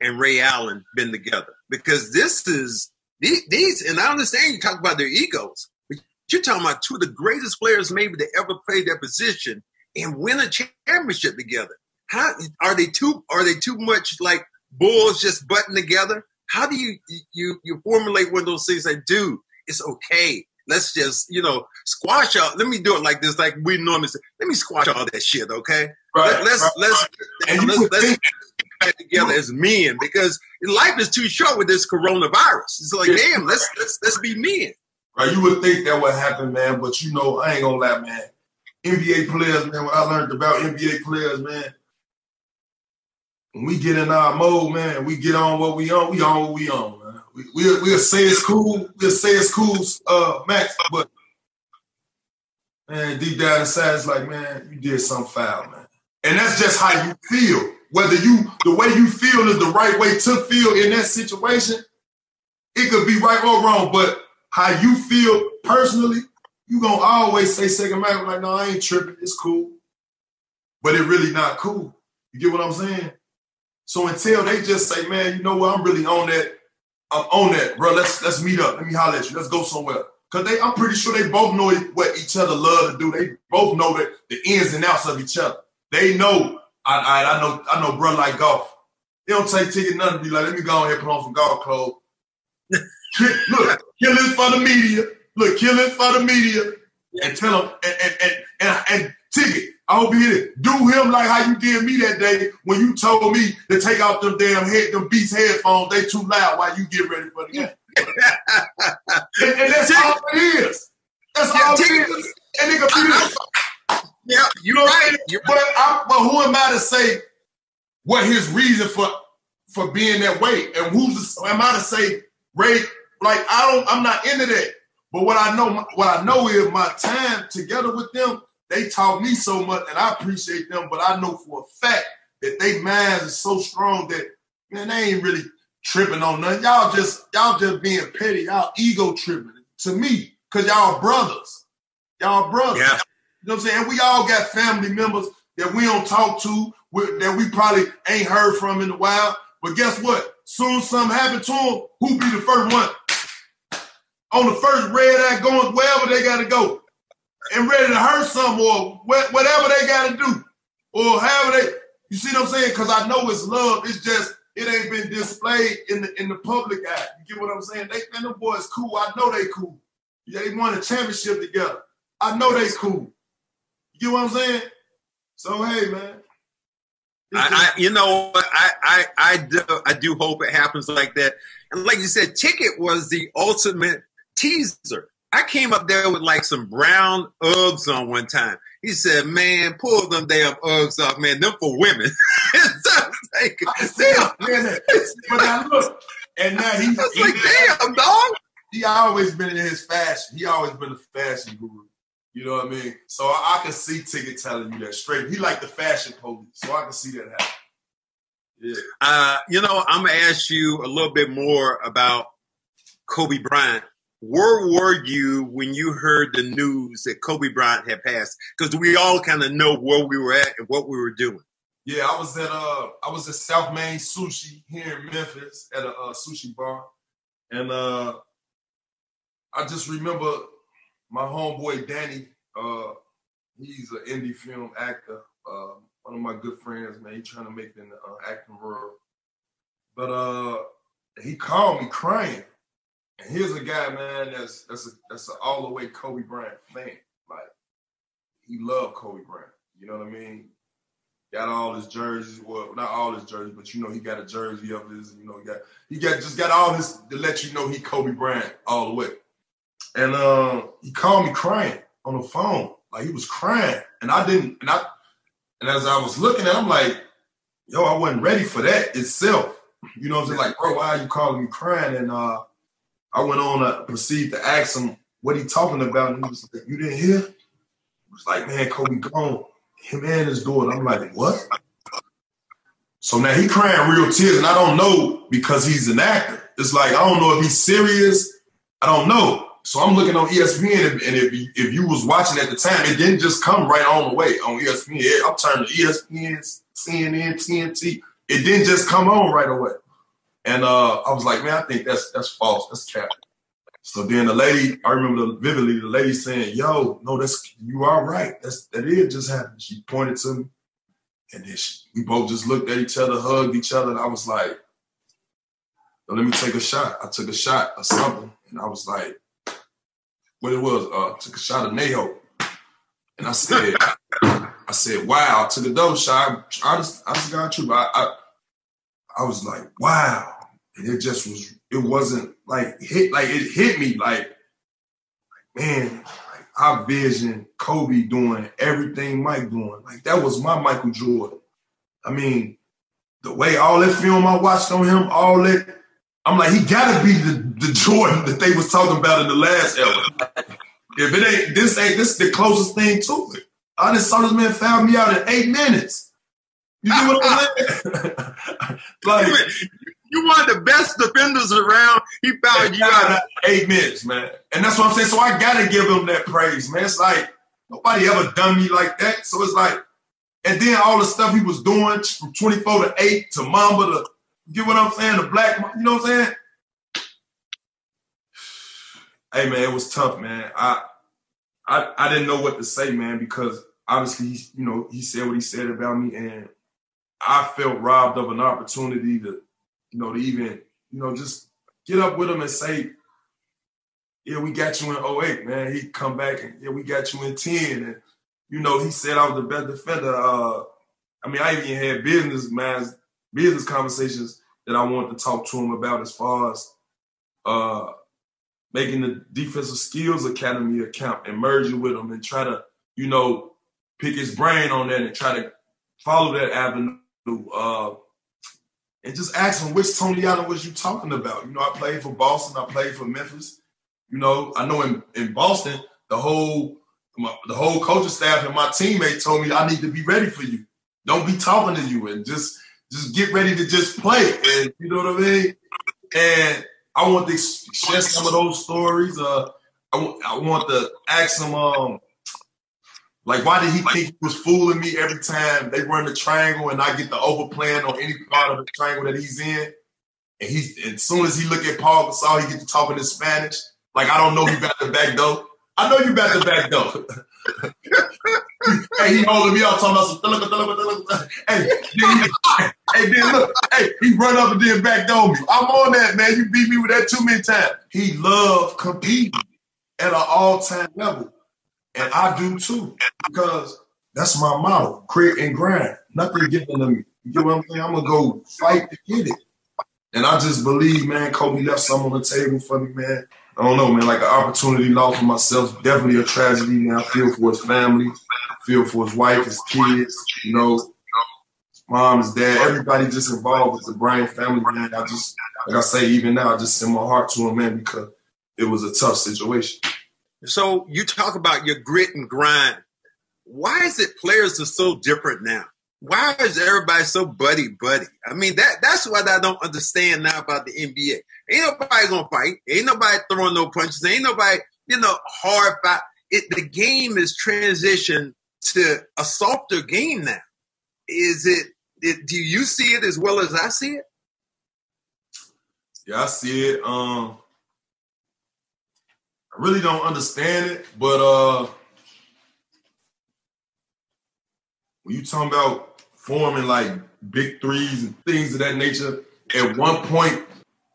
and Ray Allen been together? Because this is these, and I understand you talk about their egos, but you're talking about two of the greatest players maybe to ever play their position and win a championship together. How are they too? Are they too much like bulls just butting together? How do you you you formulate one of those things like, dude, it's okay. Let's just, you know, squash out. Let me do it like this, like we normally say. Let me squash all that shit, okay? Right, Let, us right, let's right. Let's, would let's get together as men because life is too short with this coronavirus. It's like, Yeah. damn, let's let's let's be men. Right, you would think that would happen, man, but you know, I ain't gonna lie, man. NBA players, man, what I learned about NBA players, man, when we get in our mode, man, we get on what we on, we on what we on, man. We, we'll, we'll say it's cool, we'll say it's cool, uh, Max, but man, deep down inside, it's like, man, you did something foul, man. And that's just how you feel. Whether you, the way you feel is the right way to feel in that situation, it could be right or wrong, but how you feel personally, you gonna always say second man, like, no, I ain't tripping, it's cool. But it really not cool. You get what I'm saying? So until they just say, man, you know what, I'm really on that, I'm on that, bro. Let's let's meet up. Let me holler at you. Let's go somewhere. Cause they, I'm pretty sure they both know what each other love to do. They both know that the ins and outs of each other. They know. I, I, I know. I know, bro. Like golf. They don't take ticket nothing. Be like, let me go on here put on some golf clothes. Look, killing for the media. Look, killing for the media, and tell them and and and, and, and ticket. I hope you hit it. Do him like how you did me that day when you told me to take out them damn head, them Beats headphones. They too loud while you get ready for the game. and, and, that's all it is. That's yeah, all it is. And nigga be. Yeah, you're right. You're but, I, but who am I to say what his reason for for being that way? And who's the, am I to say Ray? Like I don't, I'm not into that. But what I know, what I know is my time together with them they taught me so much, and I appreciate them. But I know for a fact that they minds is so strong that man, they ain't really tripping on nothing. Y'all just y'all just being petty. Y'all ego tripping to me because y'all brothers. Y'all brothers. Yeah. You know what I'm saying? We all got family members that we don't talk to, that we probably ain't heard from in a while. But guess what? Soon something happen to them, who be the first one? On the first red eye going wherever they got to go and ready to hurt some or whatever they got to do or however they. You see what I'm saying? Because I know it's love. It's just it ain't been displayed in the in the public eye. You get what I'm saying? They man, them boys cool. I know they cool. They won a championship together. I know they cool. You get what I'm saying? So hey, man. I, I, you know, I, I, I do, I do hope it happens like that. And like you said, Ticket was the ultimate teaser. I came up there with like some brown Uggs on one time. He said, "Man, pull them damn Uggs off, man. Them for women." like, damn. But now look, and now he's he, like, "Damn, dog." He always been in his fashion. He always been a fashion guru. You know what I mean? So I, I can see Ticket telling you that straight. He like the fashion police, so I can see that happen. Yeah. Uh, you know, I'm gonna ask you a little bit more about Kobe Bryant where were you when you heard the news that Kobe Bryant had passed? Because we all kind of know where we were at and what we were doing. Yeah, I was at uh I was at South Main Sushi here in Memphis at a uh, sushi bar, and uh I just remember my homeboy Danny. Uh, he's an indie film actor. Uh, one of my good friends, man. He's trying to make it in the uh, acting world, but uh he called me crying and here's a guy, man, that's that's a that's an all the way Kobe Bryant fan. Like he loved Kobe Bryant. You know what I mean? Got all his jerseys. Well, not all his jerseys, but you know he got a jersey of his. You know he got he got just got all his to let you know he Kobe Bryant all the way. And uh, he called me crying on the phone, like he was crying, and I didn't. And I and as I was looking at, him, like, yo, I wasn't ready for that itself. You know what I'm saying? Like, bro, why are you calling me crying? And uh, I went on uh, to proceed to ask him what he talking about, and he was like, "You didn't hear?" He was like, "Man, Kobe gone. Him and his daughter." I'm like, "What?" So now he crying real tears, and I don't know because he's an actor. It's like I don't know if he's serious. I don't know. So I'm looking on ESPN, and if if you was watching at the time, it didn't just come right on the way on ESPN. I'm turning to ESPN, CNN, TNT. It didn't just come on right away. And uh, I was like, man, I think that's that's false. That's cap. So then the lady, I remember vividly, the lady saying, "Yo, no, that's you are right. That's that is just happened." She pointed to me, and then she, we both just looked at each other, hugged each other, and I was like, "Let me take a shot." I took a shot of something, and I was like, "What it was?" Uh, took a shot of Neho, and I said, "I said, wow." I took a double shot. I just, I just got true, but I, I, I was like, "Wow." And it just was, it wasn't like hit, like it hit me like, like man, like I vision Kobe doing everything Mike doing. Like that was my Michael Jordan. I mean, the way all that film I watched on him, all that, I'm like, he gotta be the, the Jordan that they was talking about in the last era. if it ain't this ain't this is the closest thing to it. I just saw this man foul me out in eight minutes. You see what I'm saying? like you one of the best defenders around. He fouled you out eight minutes, man. And that's what I'm saying. So I gotta give him that praise, man. It's like nobody ever done me like that. So it's like, and then all the stuff he was doing from 24 to 8 to Mamba to get what I'm saying? The black, you know what I'm saying? Hey man, it was tough, man. I I I didn't know what to say, man, because obviously, he, you know, he said what he said about me, and I felt robbed of an opportunity to, you know, to even, you know, just get up with him and say, yeah, we got you in 08, man. He come back and yeah, we got you in 10. And, you know, he said I was the best defender. Uh, I mean, I even had business man, business conversations that I wanted to talk to him about as far as uh, making the defensive skills academy account and merging with him and try to, you know, pick his brain on that and try to follow that avenue. Uh, and just ask him which Tony Allen was you talking about. You know, I played for Boston, I played for Memphis. You know, I know in, in Boston, the whole my, the whole coaching staff and my teammate told me I need to be ready for you. Don't be talking to you and just just get ready to just play. And you know what I mean? And I want to share some of those stories. Uh, I, w- I want to ask him, um, like, why did he think he was fooling me every time they run the triangle and I get the overplan on any part of the triangle that he's in? And he's as soon as he look at Paul Gasol, he gets to talking in Spanish. Like, I don't know you got the back door. I know you got the back door. hey, he holding me up talking about some. Hey, then, hey, then look, hey, he run up and then back door me. I'm on that, man. You beat me with that too many times. He loved competing at an all time level, and I do too because that's my motto: create and grind. Nothing given to me. You get what I'm saying? I'm gonna go fight to get it. And I just believe, man, Kobe left some on the table for me, man. I don't know, man, like an opportunity lost for myself. Definitely a tragedy, man. I feel for his family, I feel for his wife, his kids, you know, mom, his dad, everybody just involved with the Bryant family, man. I just, like I say, even now, I just send my heart to him, man, because it was a tough situation. So you talk about your grit and grind. Why is it players are so different now? why is everybody so buddy buddy? I mean that that's what I don't understand now about the NBA. Ain't nobody gonna fight. Ain't nobody throwing no punches. Ain't nobody you know hard fight. It the game is transitioned to a softer game now. Is it, it? Do you see it as well as I see it? Yeah, I see it. Um, I really don't understand it, but uh, when you talking about forming like big threes and things of that nature, at one point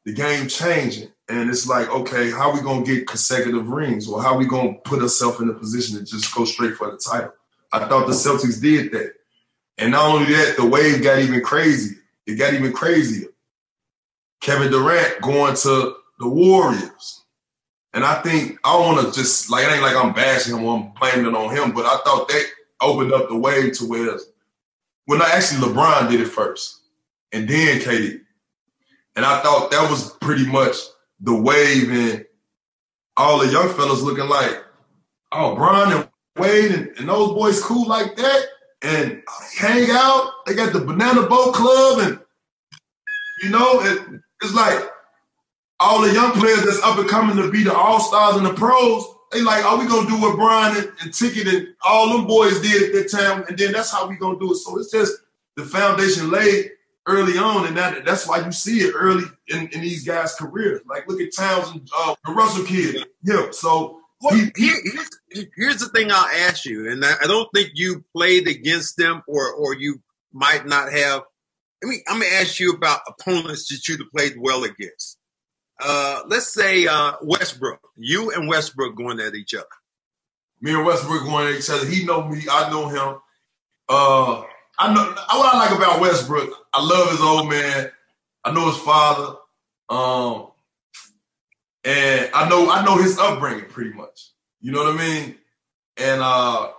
the game changing. And it's like, okay, how we gonna get consecutive rings, or how we gonna put ourselves in a position to just go straight for the title? I thought the Celtics did that, and not only that, the wave got even crazier. It got even crazier. Kevin Durant going to the Warriors, and I think I don't want to just like it ain't like I'm bashing him or I'm blaming it on him, but I thought that opened up the way to where well, actually, LeBron did it first, and then KD. And I thought that was pretty much the wave, and all the young fellas looking like, oh, Bron and Wade and, and those boys cool like that, and hang out. They got the Banana Boat Club, and you know, it, it's like all the young players that's up and coming to be the all stars and the pros they like, are we gonna do what Brian and, and Ticket and all them boys did at that time, and then that's how we gonna do it. So it's just the foundation laid early on, and that that's why you see it early in, in these guys' careers. Like look at Townsend, uh, the Russell kid. Yeah. So well, he, here's, here's the thing I'll ask you, and I don't think you played against them, or or you might not have. I mean, I'm gonna ask you about opponents that have played well against uh, let's say uh, Westbrook. You and Westbrook going at each other. Me and Westbrook going at each other. He know me. I know him. Uh, I know what I like about Westbrook. I love his old man. I know his father. Um, and I know I know his upbringing pretty much. You know what I mean? And uh,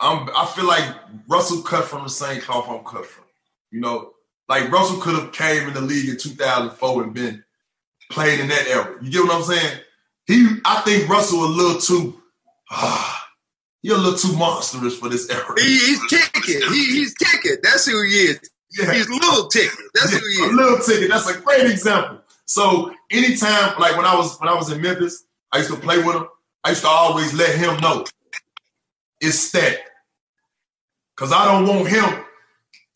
I'm I feel like Russell cut from the same cloth I'm cut from. You know, Like Russell could have came in the league in 2004 and been played in that era. You get what I'm saying? He, I think Russell a little too, ah, he a little too monstrous for this era. He, he's ticket. He, he's ticket. That's who he is. Yeah. He's little ticket. That's yeah, who he is. A little ticket. That's a great example. So anytime, like when I was when I was in Memphis, I used to play with him. I used to always let him know it's that. Cause I don't want him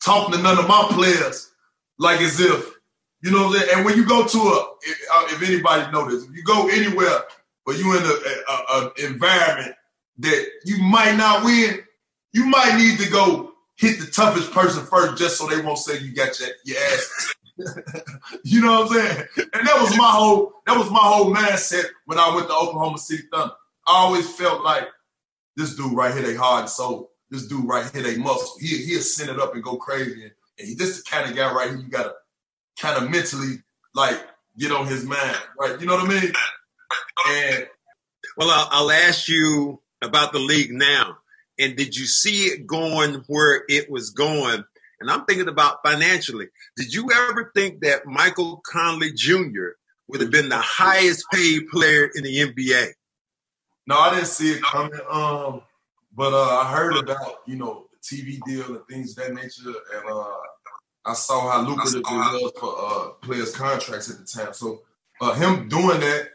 talking to none of my players like as if, you know what I'm saying? And when you go to a, if, uh, if anybody know this, if you go anywhere where you in an environment that you might not win, you might need to go hit the toughest person first just so they won't say you got your, your ass. you know what I'm saying? And that was my whole that was my whole mindset when I went to Oklahoma City Thunder. I always felt like this dude right here, they hard and soul. This dude right here, they muscle. He he'll send it up and go crazy. And, and he, this the kind of guy right here you gotta kind of mentally like get on his mind, right? You know what I mean? And well, I'll, I'll ask you about the league now. And did you see it going where it was going? And I'm thinking about financially. Did you ever think that Michael Conley Jr. would have been the highest paid player in the NBA? No, I didn't see it coming. Um, but uh, I heard about you know the TV deal and things of that nature, and uh, I saw how lucrative it was for uh, players' contracts at the time. So uh, him doing that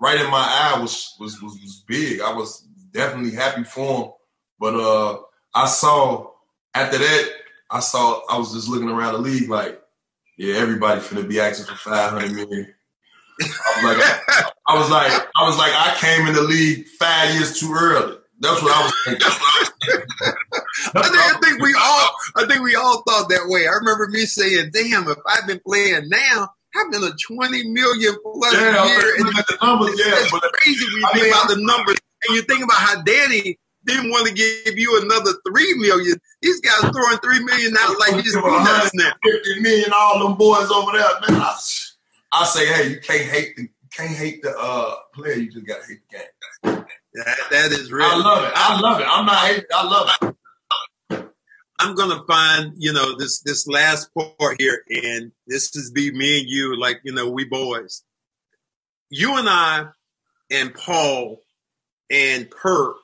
right in my eye was, was was was big. I was definitely happy for him. But uh, I saw after that, I saw I was just looking around the league like, yeah, everybody finna be asking for five hundred million. I was like, I, I was like, I was like, I came in the league five years too early. That's what I was thinking. I, think, I think we all, I think we all thought that way. I remember me saying, "Damn, if I've been playing now, I've been a twenty million plus yeah, year." And the numbers, yeah, it's but crazy when you I think mean, about the numbers, and you think about how Danny didn't want to give you another three million. These guys throwing three million out like he's peanuts now. Fifty million, all them boys over there, man. I, I say, hey, you can't hate the can't hate the uh, player. You just gotta hate the game. That, that is real. I love it. I love it. I'm not hating. I love it. I'm gonna find, you know, this this last part here, and this is be me and you, like you know, we boys. You and I, and Paul, and Perk,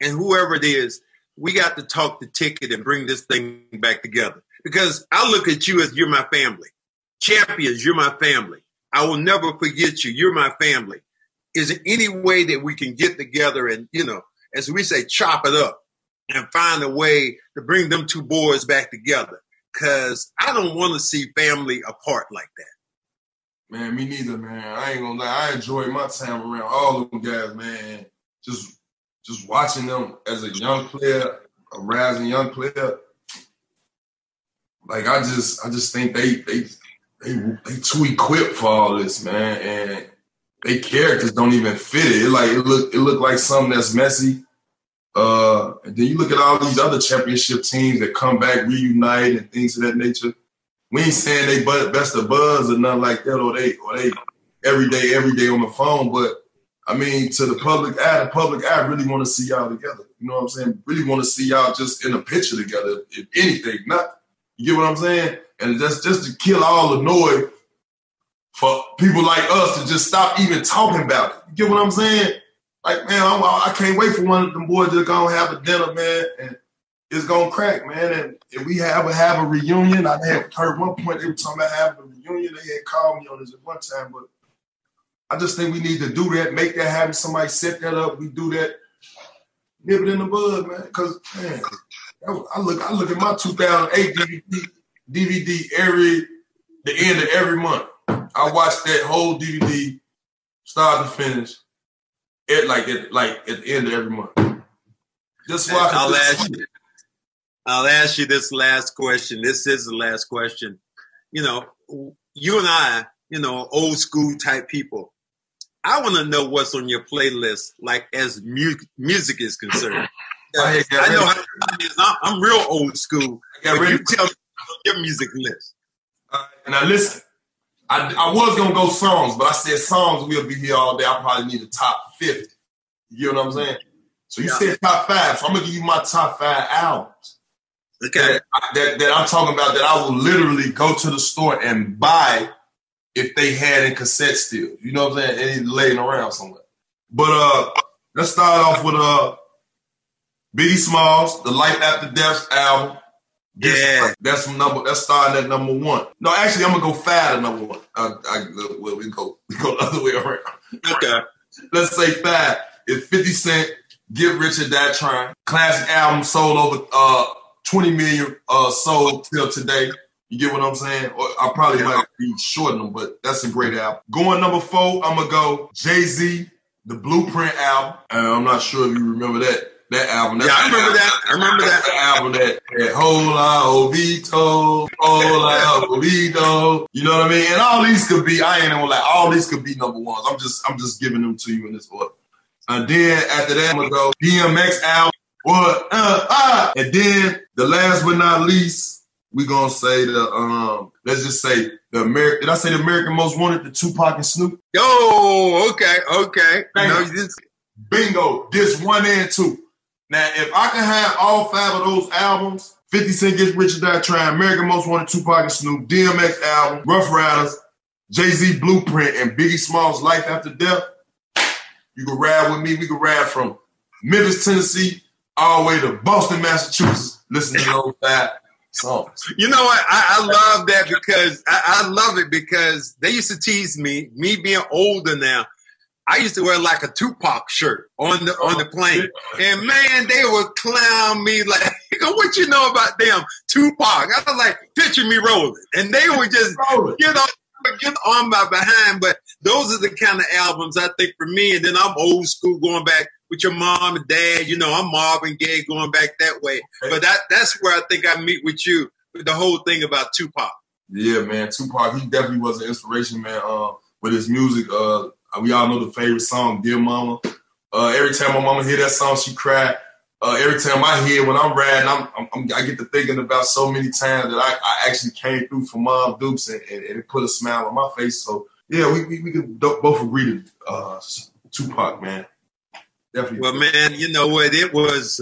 and whoever it is, we got to talk the ticket and bring this thing back together. Because I look at you as you're my family. Champions, you're my family. I will never forget you. You're my family. Is there any way that we can get together and, you know, as we say, chop it up and find a way to bring them two boys back together? Because I don't want to see family apart like that. Man, me neither, man. I ain't gonna lie. I enjoy my time around all of them guys, man. Just just watching them as a young player, a rising young player. Like I just I just think they they they they too equipped for all this, man. And they characters don't even fit it. it like it look it look like something that's messy. Uh, and then you look at all these other championship teams that come back, reunite, and things of that nature. We ain't saying they best of buzz or nothing like that, or they or they every day, every day on the phone. But I mean, to the public eye, the public eye really want to see y'all together. You know what I'm saying? Really want to see y'all just in a picture together, if anything. nothing. you get what I'm saying? And that's just to kill all the noise for people like us to just stop even talking about it. You get what I'm saying? Like, man, I'm, I can not wait for one of them boys to go have a dinner, man, and it's gonna crack, man. And if we have a have a reunion, I had heard one point were talking about having a reunion. They had called me on this at one time, but I just think we need to do that, make that happen. Somebody set that up. We do that, nip it in the bud, man. Because man, I look, I look at my 2008 DVD, DVD every the end of every month. I watched that whole DVD, start to finish, it like it like at the end of every month. Just watch. I'll ask you. I'll ask you this last question. This is the last question. You know, you and I, you know, old school type people. I want to know what's on your playlist, like as mu- music is concerned. I, I know how, I'm real old school. You tell me your music list. Uh, and I listen. I, I was gonna go songs, but I said songs we'll be here all day. I probably need a top 50. You know what I'm saying? So you yeah. said top five. So I'm gonna give you my top five albums. Okay. That, that, that I'm talking about that I will literally go to the store and buy if they had in cassette still. You know what I'm saying? And laying around somewhere. But uh let's start off with uh Biggie Smalls, the Life After Death album. Yeah. That's number. That's starting at number one. No, actually, I'm gonna go five to number one. I, I, well, we go we go the other way around. Okay. Let's say five. It's 50 Cent, Get Rich or Die Trying. Classic album sold over uh 20 million uh sold till today. You get what I'm saying? Or I probably might be shorting them, but that's a great album. Going number four, I'm gonna go Jay Z, the Blueprint album. And I'm not sure if you remember that that album. That's Yeah, I remember that. I remember that. the album that that Hola Hovito, Hola Hovito. You know what I mean? And all these could be. I ain't gonna lie. All these could be number ones. I'm just I'm just giving them to you in this order. And then after that, I'm gonna go DMX album. What? Uh, ah. And then the last but not least, we gonna say the um. Let's just say the American. Did I say the American Most Wanted? The Tupac and Snoop. Oh, okay, okay. Thank No, just, Bingo. This one and two. Now, if I can have all five of those albums, 50 Cent gets Rich or Die Trying, American Most Wanted, Tupac and Snoop, DMX album, Ruff Ryders, Jay Z Blueprint, and Biggie Smalls Life After Death, you can ride with me. We can ride from Memphis, Tennessee, all the way to Boston, Massachusetts, listening to those five songs. you know what? I, I love that because I, I love it because they used to tease me, me being older now. I used to wear like a Tupac shirt on the on the plane, and man, they would clown me like, "What you know about them Tupac?" I was like, "Picture me rolling," and they would just get on get on my behind. But those are the kind of albums I think for me. And then I'm old school, going back with your mom and dad. You know, I'm Marvin Gaye, going back that way. But that that's where I think I meet with you with the whole thing about Tupac. Yeah, man. Tupac, he definitely was an inspiration, man. Uh, with his music, uh, we all know the favorite song, "Dear Mama." Uh, every time my mama hear that song, she cried. Uh, every time I hear when I'm riding, I'm, I'm, i get to thinking about so many times that I, I actually came through for Mom Dukes and, and, and it put a smile on my face. So yeah, we we, we could both agree to uh, Tupac, man. Definitely. Well, man, you know what? It was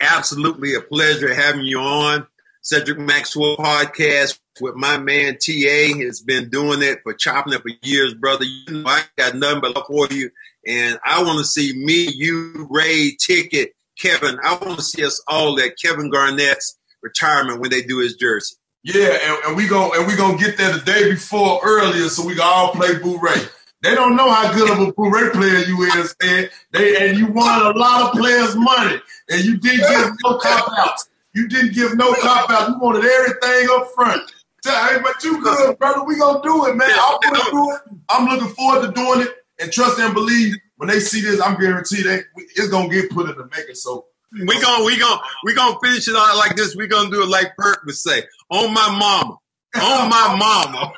absolutely a pleasure having you on Cedric Maxwell podcast with my man TA. Has been doing it for chopping up for years, brother. You know, I got nothing but love for you, and I want to see me, you, Ray, Ticket, Kevin. I want to see us all at Kevin Garnett's retirement when they do his jersey. Yeah, and, and we go and we gonna get there the day before earlier, so we can all play bourré. They don't know how good of a bourré player you is, and they and you won a lot of players' money, and you didn't give no cop outs. You didn't give no cop out. You wanted everything up front. Hey, but you good, brother. We gonna do it, man. I'm gonna do it. I'm looking forward to doing it, and trust and believe. When they see this, I'm guaranteed that it's gonna get put in the making. So We gon' we gon' we gonna finish it out like this. We gonna do it like Perk would say, "On my mama, on my mama."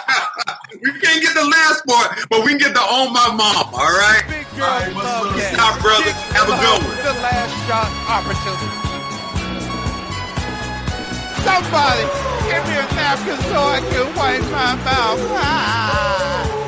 we can't get the last part, but we can get the "On my mama." All right. Big All girls right, what's love up? Stop, brother. Chicks Have a good one. The last shot opportunity. Somebody give me a napkin so I can wipe my mouth. Ah.